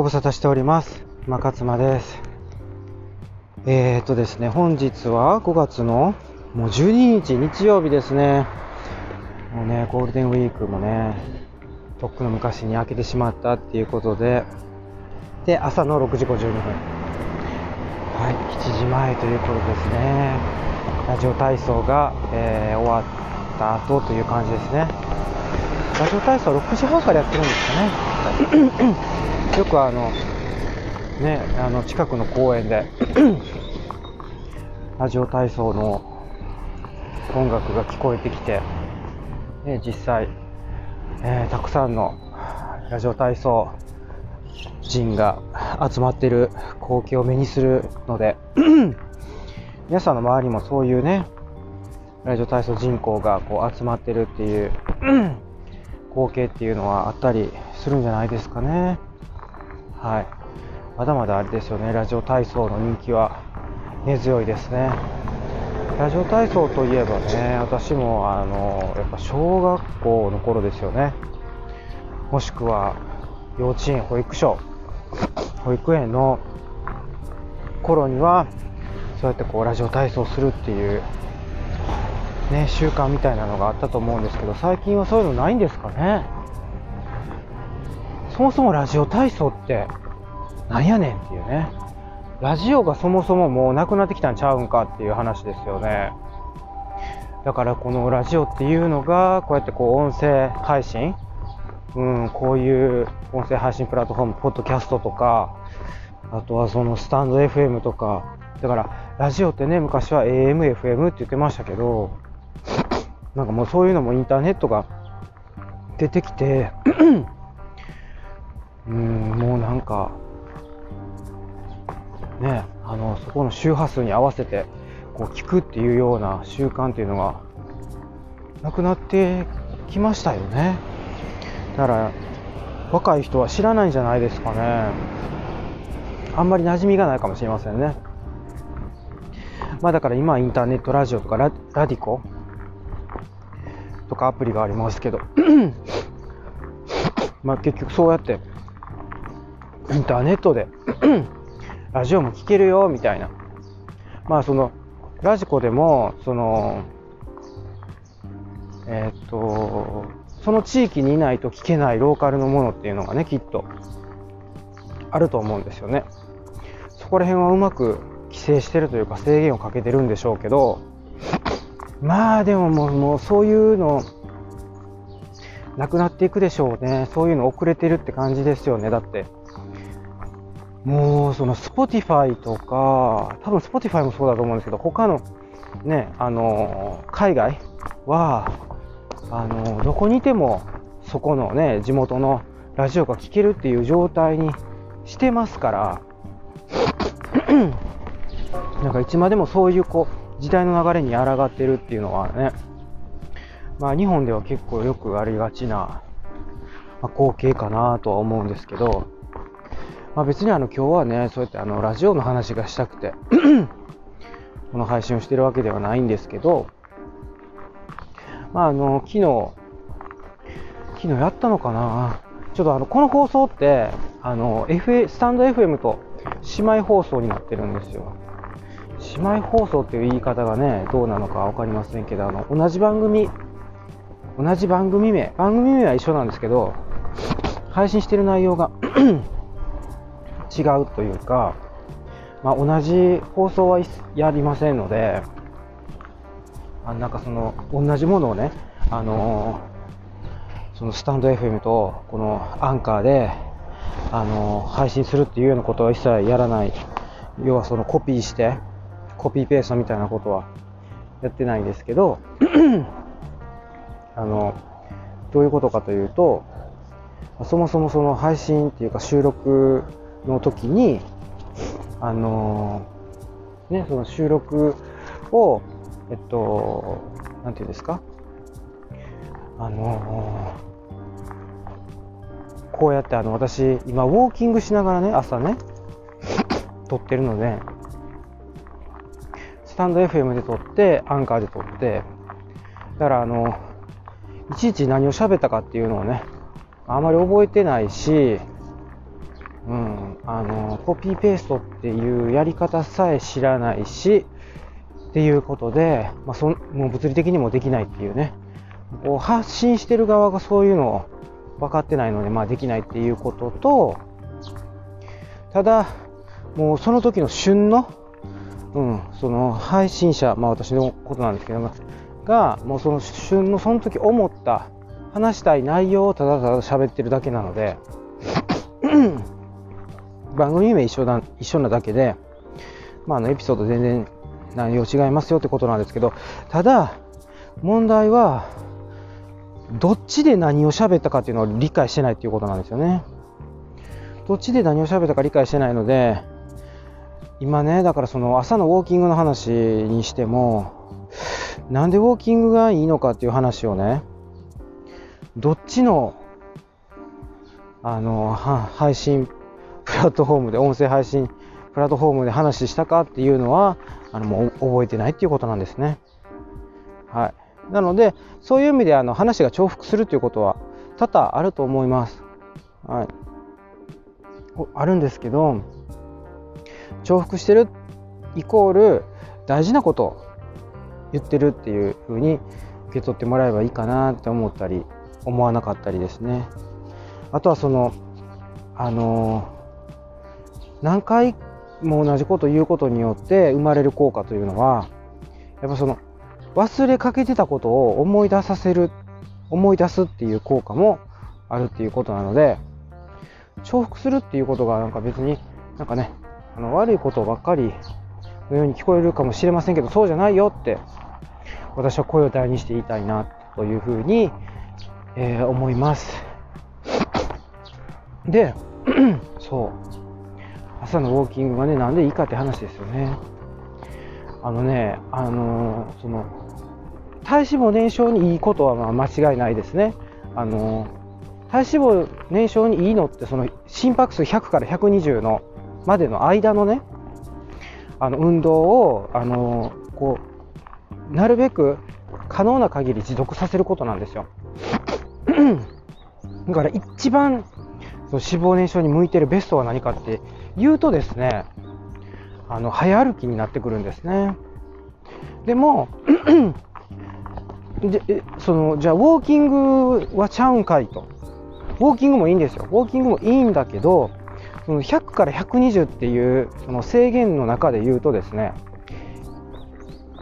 ご無沙汰しております。馬勝間です。えー、っとですね、本日は5月のもう12日日曜日ですね。もうね、ゴールデンウィークもね、とっくの昔に明けてしまったっていうことで、で、朝の6時52分。はい、7時前ということですね。ラジオ体操が、えー終わった後という感じですね。ラジオ体操は6時半からやってるんですかね。よくあの、ね、あの近くの公園で ラジオ体操の音楽が聞こえてきて、ね、実際、えーたくさんのラジオ体操人が集まっている光景を目にするので 皆さんの周りもそういうねラジオ体操人口がこう集まってるっていう 光景っていうのはあったりするんじゃないですかね。はい。まだまだあれですよね、ラジオ体操の人気は根強いですね。ラジオ体操といえばね、私もあの、やっぱ小学校の頃ですよね。もしくは幼稚園、保育所、保育園の頃には、そうやってこうラジオ体操するっていう、ね、習慣みたいなのがあったと思うんですけど、最近はそういうのないんですかね。そもそもラジオ体操ってなんやねんっていうね。ラジオがそもそももうなくなってきたんちゃうんかっていう話ですよね。だからこのラジオっていうのがこうやってこう音声配信うん、こういう音声配信プラットフォーム、ポッドキャストとか、あとはそのスタンド FM とか、だからラジオってね、昔は AM、FM って言ってましたけど、なんかもうそういうのもインターネットが出てきて、うん、もうなんか、ね、あの、そこの周波数に合わせて、こう聞くっていうような習慣っていうのが、なくなってきましたよね。だから、若い人は知らないんじゃないですかね。あんまり馴染みがないかもしれませんね。まあだから今インターネットラジオとかララディコとかアプリがありますけど、まあ結局そうやってインターネットで ラジオも聴けるよみたいな。まあそのラジコでもそのえーっとその地域にいないと聞けないローカルのものっていうのがねきっとあると思うんですよね。そこら辺はうまく規制してるというか制限をかけてるんでしょうけどまあでももうもうそういうのなくなっていくでしょうねそういうの遅れてるって感じですよねだってもうその Spotify とか多分 Spotify もそうだと思うんですけど他のねあの海外はあのどこにいてもそこのね地元のラジオが聴けるっていう状態にしてますから なんかいつまでもそういうこう時代の流れに抗ってるっていうのはねまあ日本では結構よくありがちな、まあ、光景かなとは思うんですけど、まあ、別にあの今日はねそうやってあのラジオの話がしたくて この配信をしてるわけではないんですけどまああの昨日昨日やったのかな。ちょっとあのこの放送ってあの、F、スタンド FM と姉妹放送になってるんですよ。姉妹放送っていう言い方がねどうなのか分かりませんけどあの同じ番組同じ番組名。番組名は一緒なんですけど配信してる内容が違うというか、まあ、同じ放送はやりませんのであなんかその同じものをねあのそのスタンド FM とこのアンカーであの配信するっていうようなことは一切やらない。要はそのコピーしてコピーペーストみたいなことはやってないんですけど あのどういうことかというとそもそもその配信っていうか収録の時にあのねその収録をえっとなんていうんですか？あのこうやってあの私今ウォーキングしながらね朝ね撮ってるのでスタンド FM で撮ってアンカーで撮ってだからあのいちいち何を喋ったかっていうのをねあまり覚えてないしうん、あのコピーペーストっていうやり方さえ知らないしっていうことで、まあ、そもう物理的にもできないっていうね。こう発信してる側がそういうのを分かってないので、まあ、できないっていうこととただもうその時の旬の、うん、その配信者、まあ、私のことなんですけどがもうその旬のその時思った話したい内容をただただ喋ってるだけなので番組名一緒だ一緒なだけで、まあ、あのエピソード全然内容違いますよってことなんですけどただ問題はどっちで何を喋ったかっていうのを理解してないっていうことなんですよね。どっちで何を喋ったか理解してないので今ねだからその朝のウォーキングの話にしてもなんでウォーキングがいいのかっていう話をねどっちのあの配信ラットフォームで音声配信プラットフォームで話したかっていうのはあのもう覚えてないっていうことなんですね。はい。なので、そういう意味であの話が重複するということは多々あると思います。はい。あるんですけど、重複してるイコール大事なことを言ってるっていうふうに受け取ってもらえばいいかなって思ったり、思わなかったりですね。あとはその、あの何回も同じことを言うことによって生まれる効果というのはやっぱその忘れかけてたことを思い出させる思い出すっていう効果もあるっていうことなので重複するっていうことがなんか別になんかねあの悪いことばっかりのように聞こえるかもしれませんけどそうじゃないよって私は声を大にして言いたいなというふうに、えー、思います。で そう。朝のウォーキングがね、なんでいいかって話ですよね。あのね、あのー、その、体脂肪燃焼にいいことはまあ間違いないですね。あのー、体脂肪燃焼にいいのって、その心拍数100から120のまでの間のね、あの運動を、あのー、こう、なるべく可能な限り持続させることなんですよ。だから一番その脂肪燃焼に向いてるベストは何かって言うとですね、あの、早歩きになってくるんですね。でも、でそのじゃあウォーキングはちゃうんかいと。ウォーキングもいいんですよ。ウォーキングもいいんだけど、その100から120っていうその制限の中で言うとですね、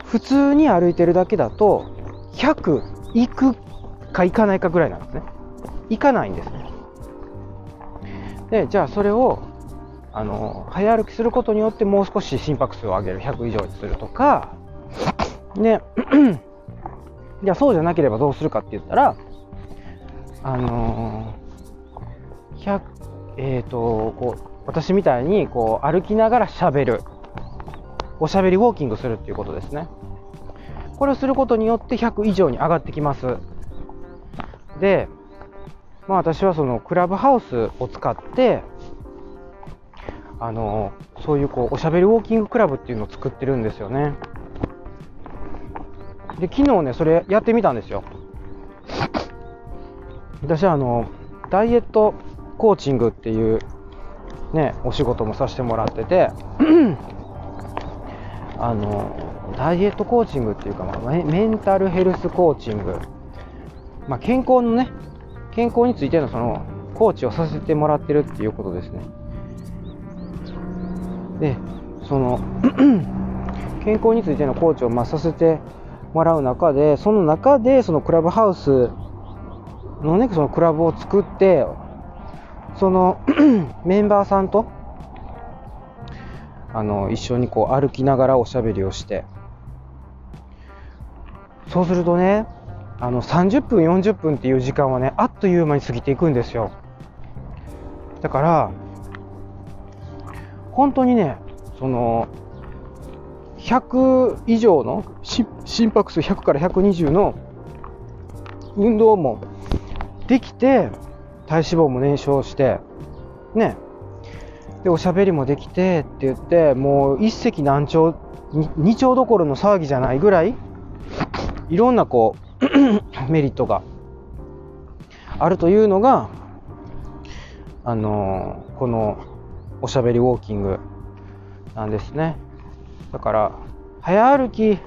普通に歩いてるだけだと、100行くか行かないかぐらいなんですね。行かないんですね。で、じゃあそれをあの早歩きすることによってもう少し心拍数を上げる100以上にするとかね。じゃあそうじゃなければどうするかって言ったらあの、えっ、ー、とこう私みたいにこう歩きながらしゃべる。おしゃべりウォーキングするっていうことですね。これをすることによって100以上に上がってきます。でまあ私はそのクラブハウスを使ってあのそういうこうおしゃべりウォーキングクラブっていうのを作ってるんですよね。で昨日ねそれやってみたんですよ。私はあのダイエットコーチングっていうねお仕事もさせてもらってて あのダイエットコーチングっていうか、まあ、メンタルヘルスコーチング、まあ、健康のね健康についてのそのコーチをさせてもらってるっていうことですね。でその 健康についてのコーチをまさせてもらう中でその中でそのクラブハウスのねそのクラブを作ってその メンバーさんとあの一緒にこう歩きながらおしゃべりをしてそうするとねあの30分40分っていう時間はねあっという間に過ぎていくんですよ。だから本当にね、その、100以上の心拍数100から120の運動もできて、体脂肪も燃焼して、ね、で、おしゃべりもできてって言って、もう一石何鳥、二鳥どころの騒ぎじゃないぐらい、いろんなこう メリットがあるというのが、あの、このおしゃべりウォーキングなんですね。だから、早歩き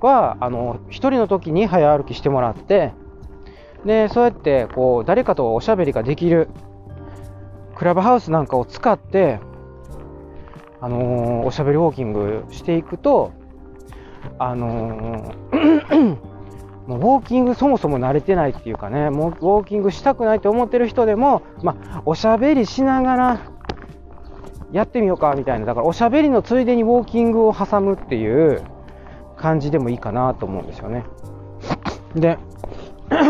は、あの、一人の時に早歩きしてもらって、で、そうやって、こう、誰かとおしゃべりができる、クラブハウスなんかを使って、あのー、おしゃべりウォーキングしていくと、あのー、もうウォーキングそもそも慣れてないっていうかね、もうウォーキングしたくないと思ってる人でも、ま、おしゃべりしながらやってみようかみたいな、だからおしゃべりのついでにウォーキングを挟むっていう感じでもいいかなと思うんですよね。で、体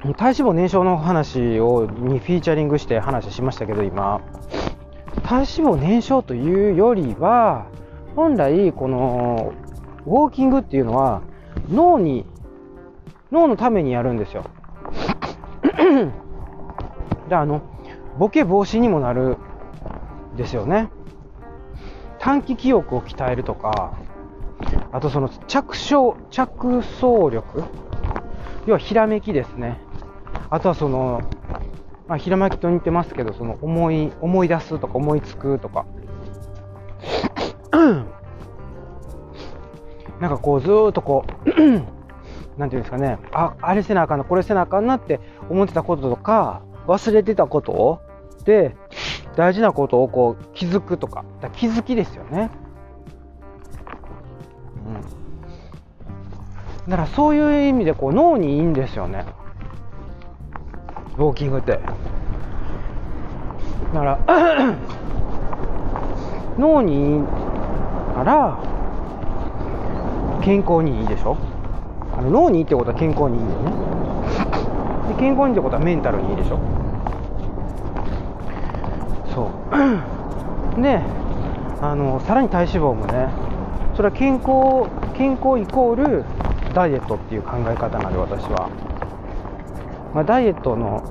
脂肪燃焼の話をにフィーチャリングして話しましたけど今。体脂肪燃焼というよりは本来このウォーキングっていうのは脳に脳のためにやるんですよ。であのボケ防止にもなるですよね。短期記憶を鍛えるとかあとその着床着想力。要はひらめきですね。あとはその、まあ、ひらめきと似てますけど、その思い、思い出すとか思いつくとか。なんかこうずっとこう なんていうんですかね、あ、あれせなあかんな、これせなあかんなって思ってたこととか、忘れてたことで、大事なことをこう気づくとか、か気づきですよね。うん。だからそういう意味でこう脳にいいんですよね。ウォーキングってだから 脳にいいから健康にいいでしょあの脳にいいってことは健康にいいよねで健康にいいってことはメンタルにいいでしょそう。であのさらに体脂肪もねそれは健康健康イコールダイエットっていう考え方なんで私は。まあ、ダイエットの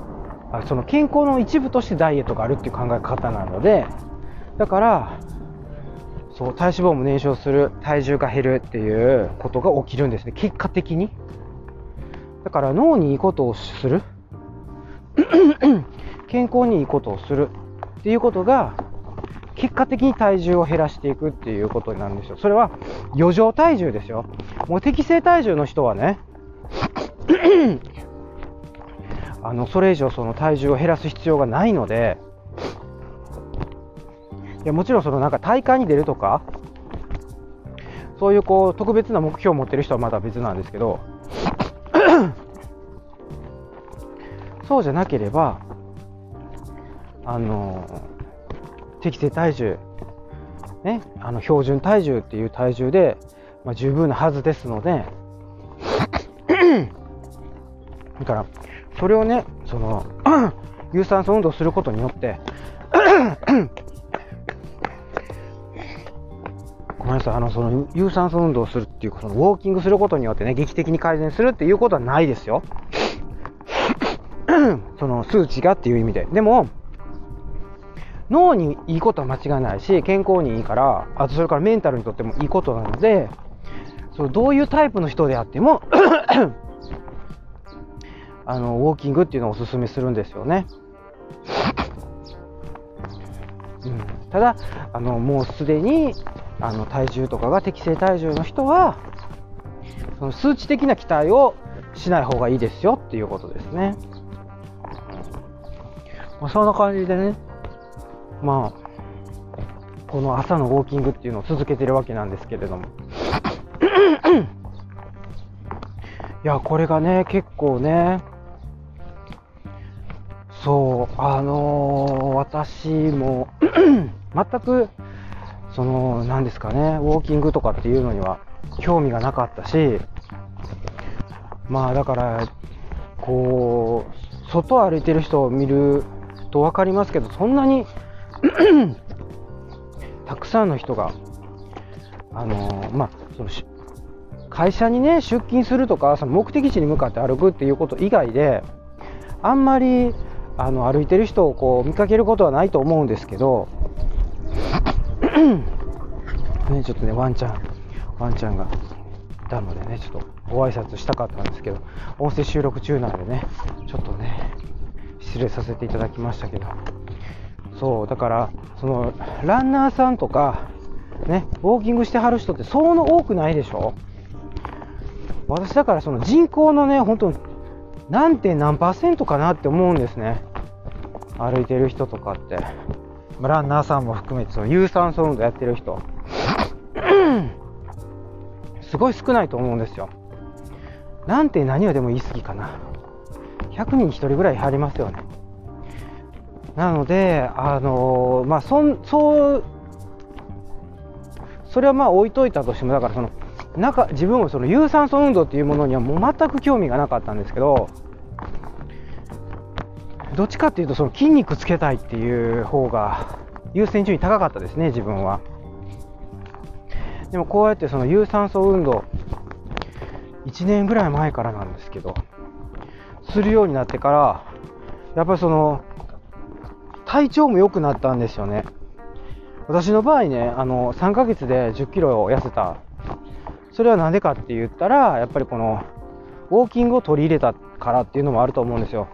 あその健康の一部としてダイエットがあるっていう考え方なのでだからそう体脂肪も燃焼する体重が減るっていうことが起きるんですね。結果的に。だから脳にいいことをする。健康にいいことをする。っていうことが結果的に体重を減らしていくっていうことなんですよ。それは余剰体重ですよ。もう適正体重の人はね あのそれ以上その体重を減らす必要がないのでいやもちろんそのなんか大会に出るとかそういうこう特別な目標を持ってる人はまだ別なんですけど そうじゃなければあの適正体重ねあの標準体重っていう体重で、まあ、十分なはずですのでだからそれをね、その、有酸素運動することによって、ごめんなさい、あの、その、有酸素運動をするっていう、その、ウォーキングすることによってね、劇的に改善するっていうことはないですよ。その、数値がっていう意味で。でも、脳にいいことは間違いないし、健康にいいから、あとそれからメンタルにとってもいいことなので、そのどういうタイプの人であっても あのウォーキングっていうのをおすすめするんですよね。うん、ただあのもうすでにあの体重とかが適正体重の人はその数値的な期待をしない方がいいですよっていうことですね。まあ、そんな感じでね、まあ、この朝のウォーキングっていうのを続けてるわけなんですけれども。いや、これがね、結構ね、そう、あのー、私も全く、その、何ですかね、ウォーキングとかっていうのには興味がなかったし、まあだから、こう、外歩いてる人を見ると分かりますけど、そんなに たくさんの人が、あのー、まあ、その会社にね、出勤するとか、その目的地に向かって歩くっていうこと以外で、あんまりあの歩いてる人をこう見かけることはないと思うんですけど ね、ちょっとね、ワンちゃん、ワンちゃんがいたのでね、ちょっとご挨拶したかったんですけど、音声収録中なのでね、ちょっとね、失礼させていただきましたけど、そうだからそのランナーさんとかねウォーキングしてはる人ってそうの多くないでしょ？私だからその人口のね本当何点何パーセントかなって思うんですね。歩いてる人とかって。ランナーさんも含めてその有酸素運動やってる人。すごい少ないと思うんですよ。なんて何をでも言い過ぎかな。100人に1人ぐらい入りますよね。なのであの、まあそんそうそれはまあ置いといたとしてもだからその中自分もその有酸素運動っていうものにはもう全く興味がなかったんですけどどっちかっていうとその筋肉つけたいっていう方が優先順位高かったですね自分は。でもこうやってその有酸素運動1年ぐらい前からなんですけどするようになってからやっぱりその体調も良くなったんですよね。私の場合ねあの3ヶ月で1 0キロ痩せた。それは何でかって言ったらやっぱりこのウォーキングを取り入れたからっていうのもあると思うんですよ、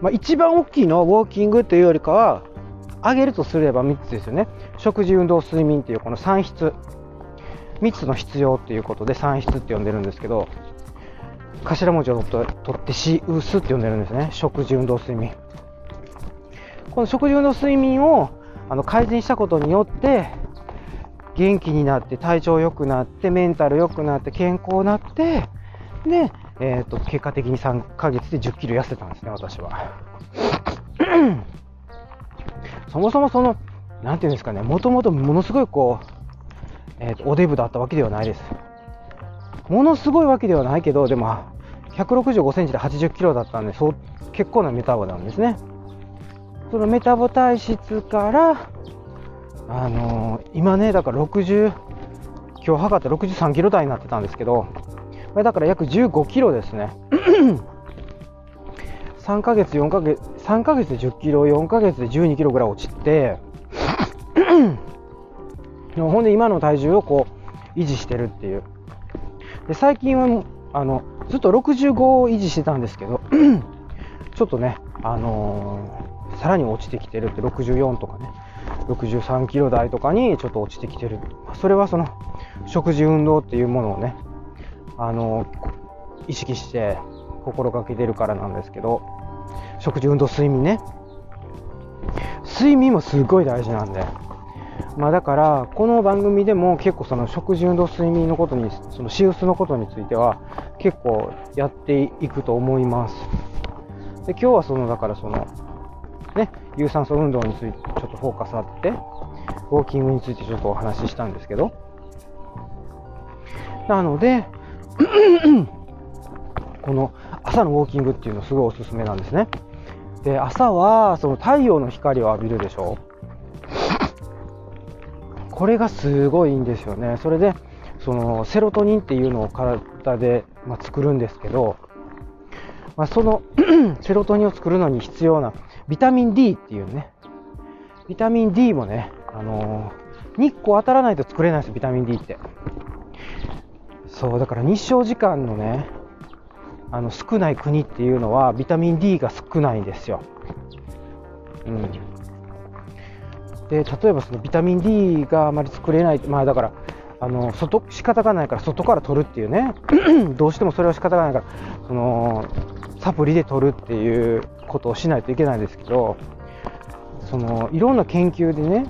まあ、一番大きいのはウォーキングというよりかは上げるとすれば3つですよね。食事運動睡眠っていうこの3質。3つの必要っていうことで3質って呼んでるんですけど頭文字を取ってシウスって呼んでるんですね。食事運動睡眠。この食事運動睡眠をあの改善したことによって元気になって体調良くなってメンタル良くなって健康になってで、えーと、結果的に3ヶ月で1 0キロ痩せたんですね私は そもそもその何て言うんですかねもともとものすごいこうえーと、おデブだったわけではないです。ものすごいわけではないけど、でも165センチで80キロだったんで、そう結構なメタボなんですね。そのメタボ体質から、あのー、今ね、だから60、今日測って63キロ台になってたんですけど、だから約15キロですね。3ヶ月、4ヶ月、3ヶ月で10キロ、4ヶ月で12キロぐらい落ちて、ほんで今の体重をこう維持してるっていうで最近はあのずっと65を維持してたんですけど ちょっとね、あの、さらに落ちてきてるって64とかね。63キロ台とかにちょっと落ちてきてる。それはその食事運動っていうものをね、あの、意識して心がけてるからなんですけど食事運動睡眠ね。睡眠もすごい大事なんで。まあ、だからこの番組でも結構その食事運動睡眠のことにそのシウスのことについては結構やっていくと思います。で今日はそのだからそのね。有酸素運動についてちょっとフォーカスあってウォーキングについてちょっとお話ししたんですけど。なので この朝のウォーキングっていうのすごいおすすめなんですね。で朝はその太陽の光を浴びるでしょ これがすごいいいんですよね。それで、そのセロトニンっていうのを体で、まあ、作るんですけど、まあ、その セロトニンを作るのに必要なビタミン D っていうね、ビタミン D もね、あのー、日光当たらないと作れないです、ビタミン D って。そう、だから日照時間のね、あの少ない国っていうのはビタミン D が少ないんですよ。うん。で例えばそのビタミン D があまり作れない、まあ、だからあの外仕方がないから外から取るっていうね どうしてもそれは仕方がないからそのサプリで取るっていうことをしないといけないですけどそのいろんな研究でね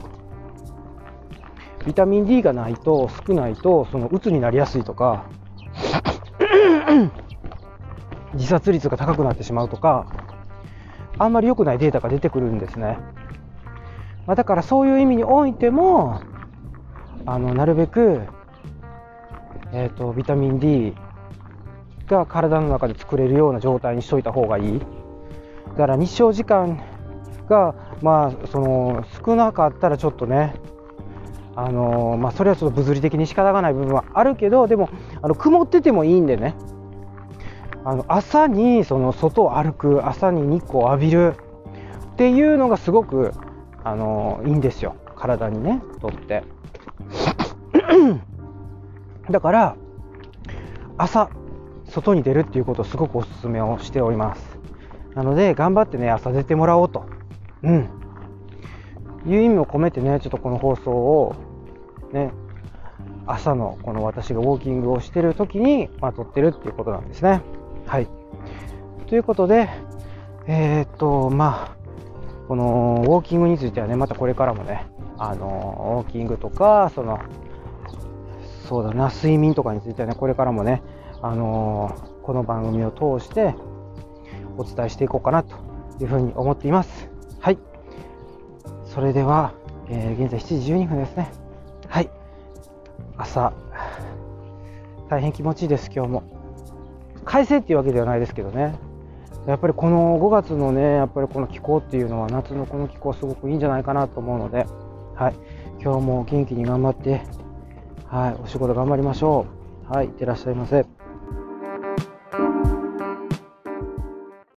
ビタミン D がないと少ないとそのうつになりやすいとか 自殺率が高くなってしまうとかあんまり良くないデータが出てくるんですね。まあ、だからそういう意味においてもあのなるべく、えーと、ビタミン D が体の中で作れるような状態にしといた方がいい。だから日照時間がまあその少なかったらちょっとねあのまあ、それはちょっと物理的に仕方がない部分はあるけどでもあの曇っててもいいんでね。あの朝にその外を歩く朝に日光を浴びるっていうのがすごくあのいいんですよ。体にねとって。だから朝外に出るっていうことをすごくおすすめをしておりますなので頑張ってね朝出てもらおうとうんいう意味を込めてね、ちょっとこの放送を、ね、朝のこの私がウォーキングをしてる時に、まあ、撮ってるっていうことなんですね。はい。ということで、えー、っと、まあ、このウォーキングについてはね、またこれからもね、あの、ウォーキングとか、その、そうだな、睡眠とかについてはね、これからもね、あのこの番組を通してお伝えしていこうかなというふうに思っています。はい。それでは、えー、現在7時12分ですね。はい。朝、大変気持ちいいです、今日も。快晴っていうわけではないですけどね。やっぱりこの5月のね、やっぱりこの気候っていうのは夏のこの気候すごくいいんじゃないかなと思うので、はい。今日も元気に頑張って、はい。お仕事頑張りましょう。はい。いってらっしゃいませ。Música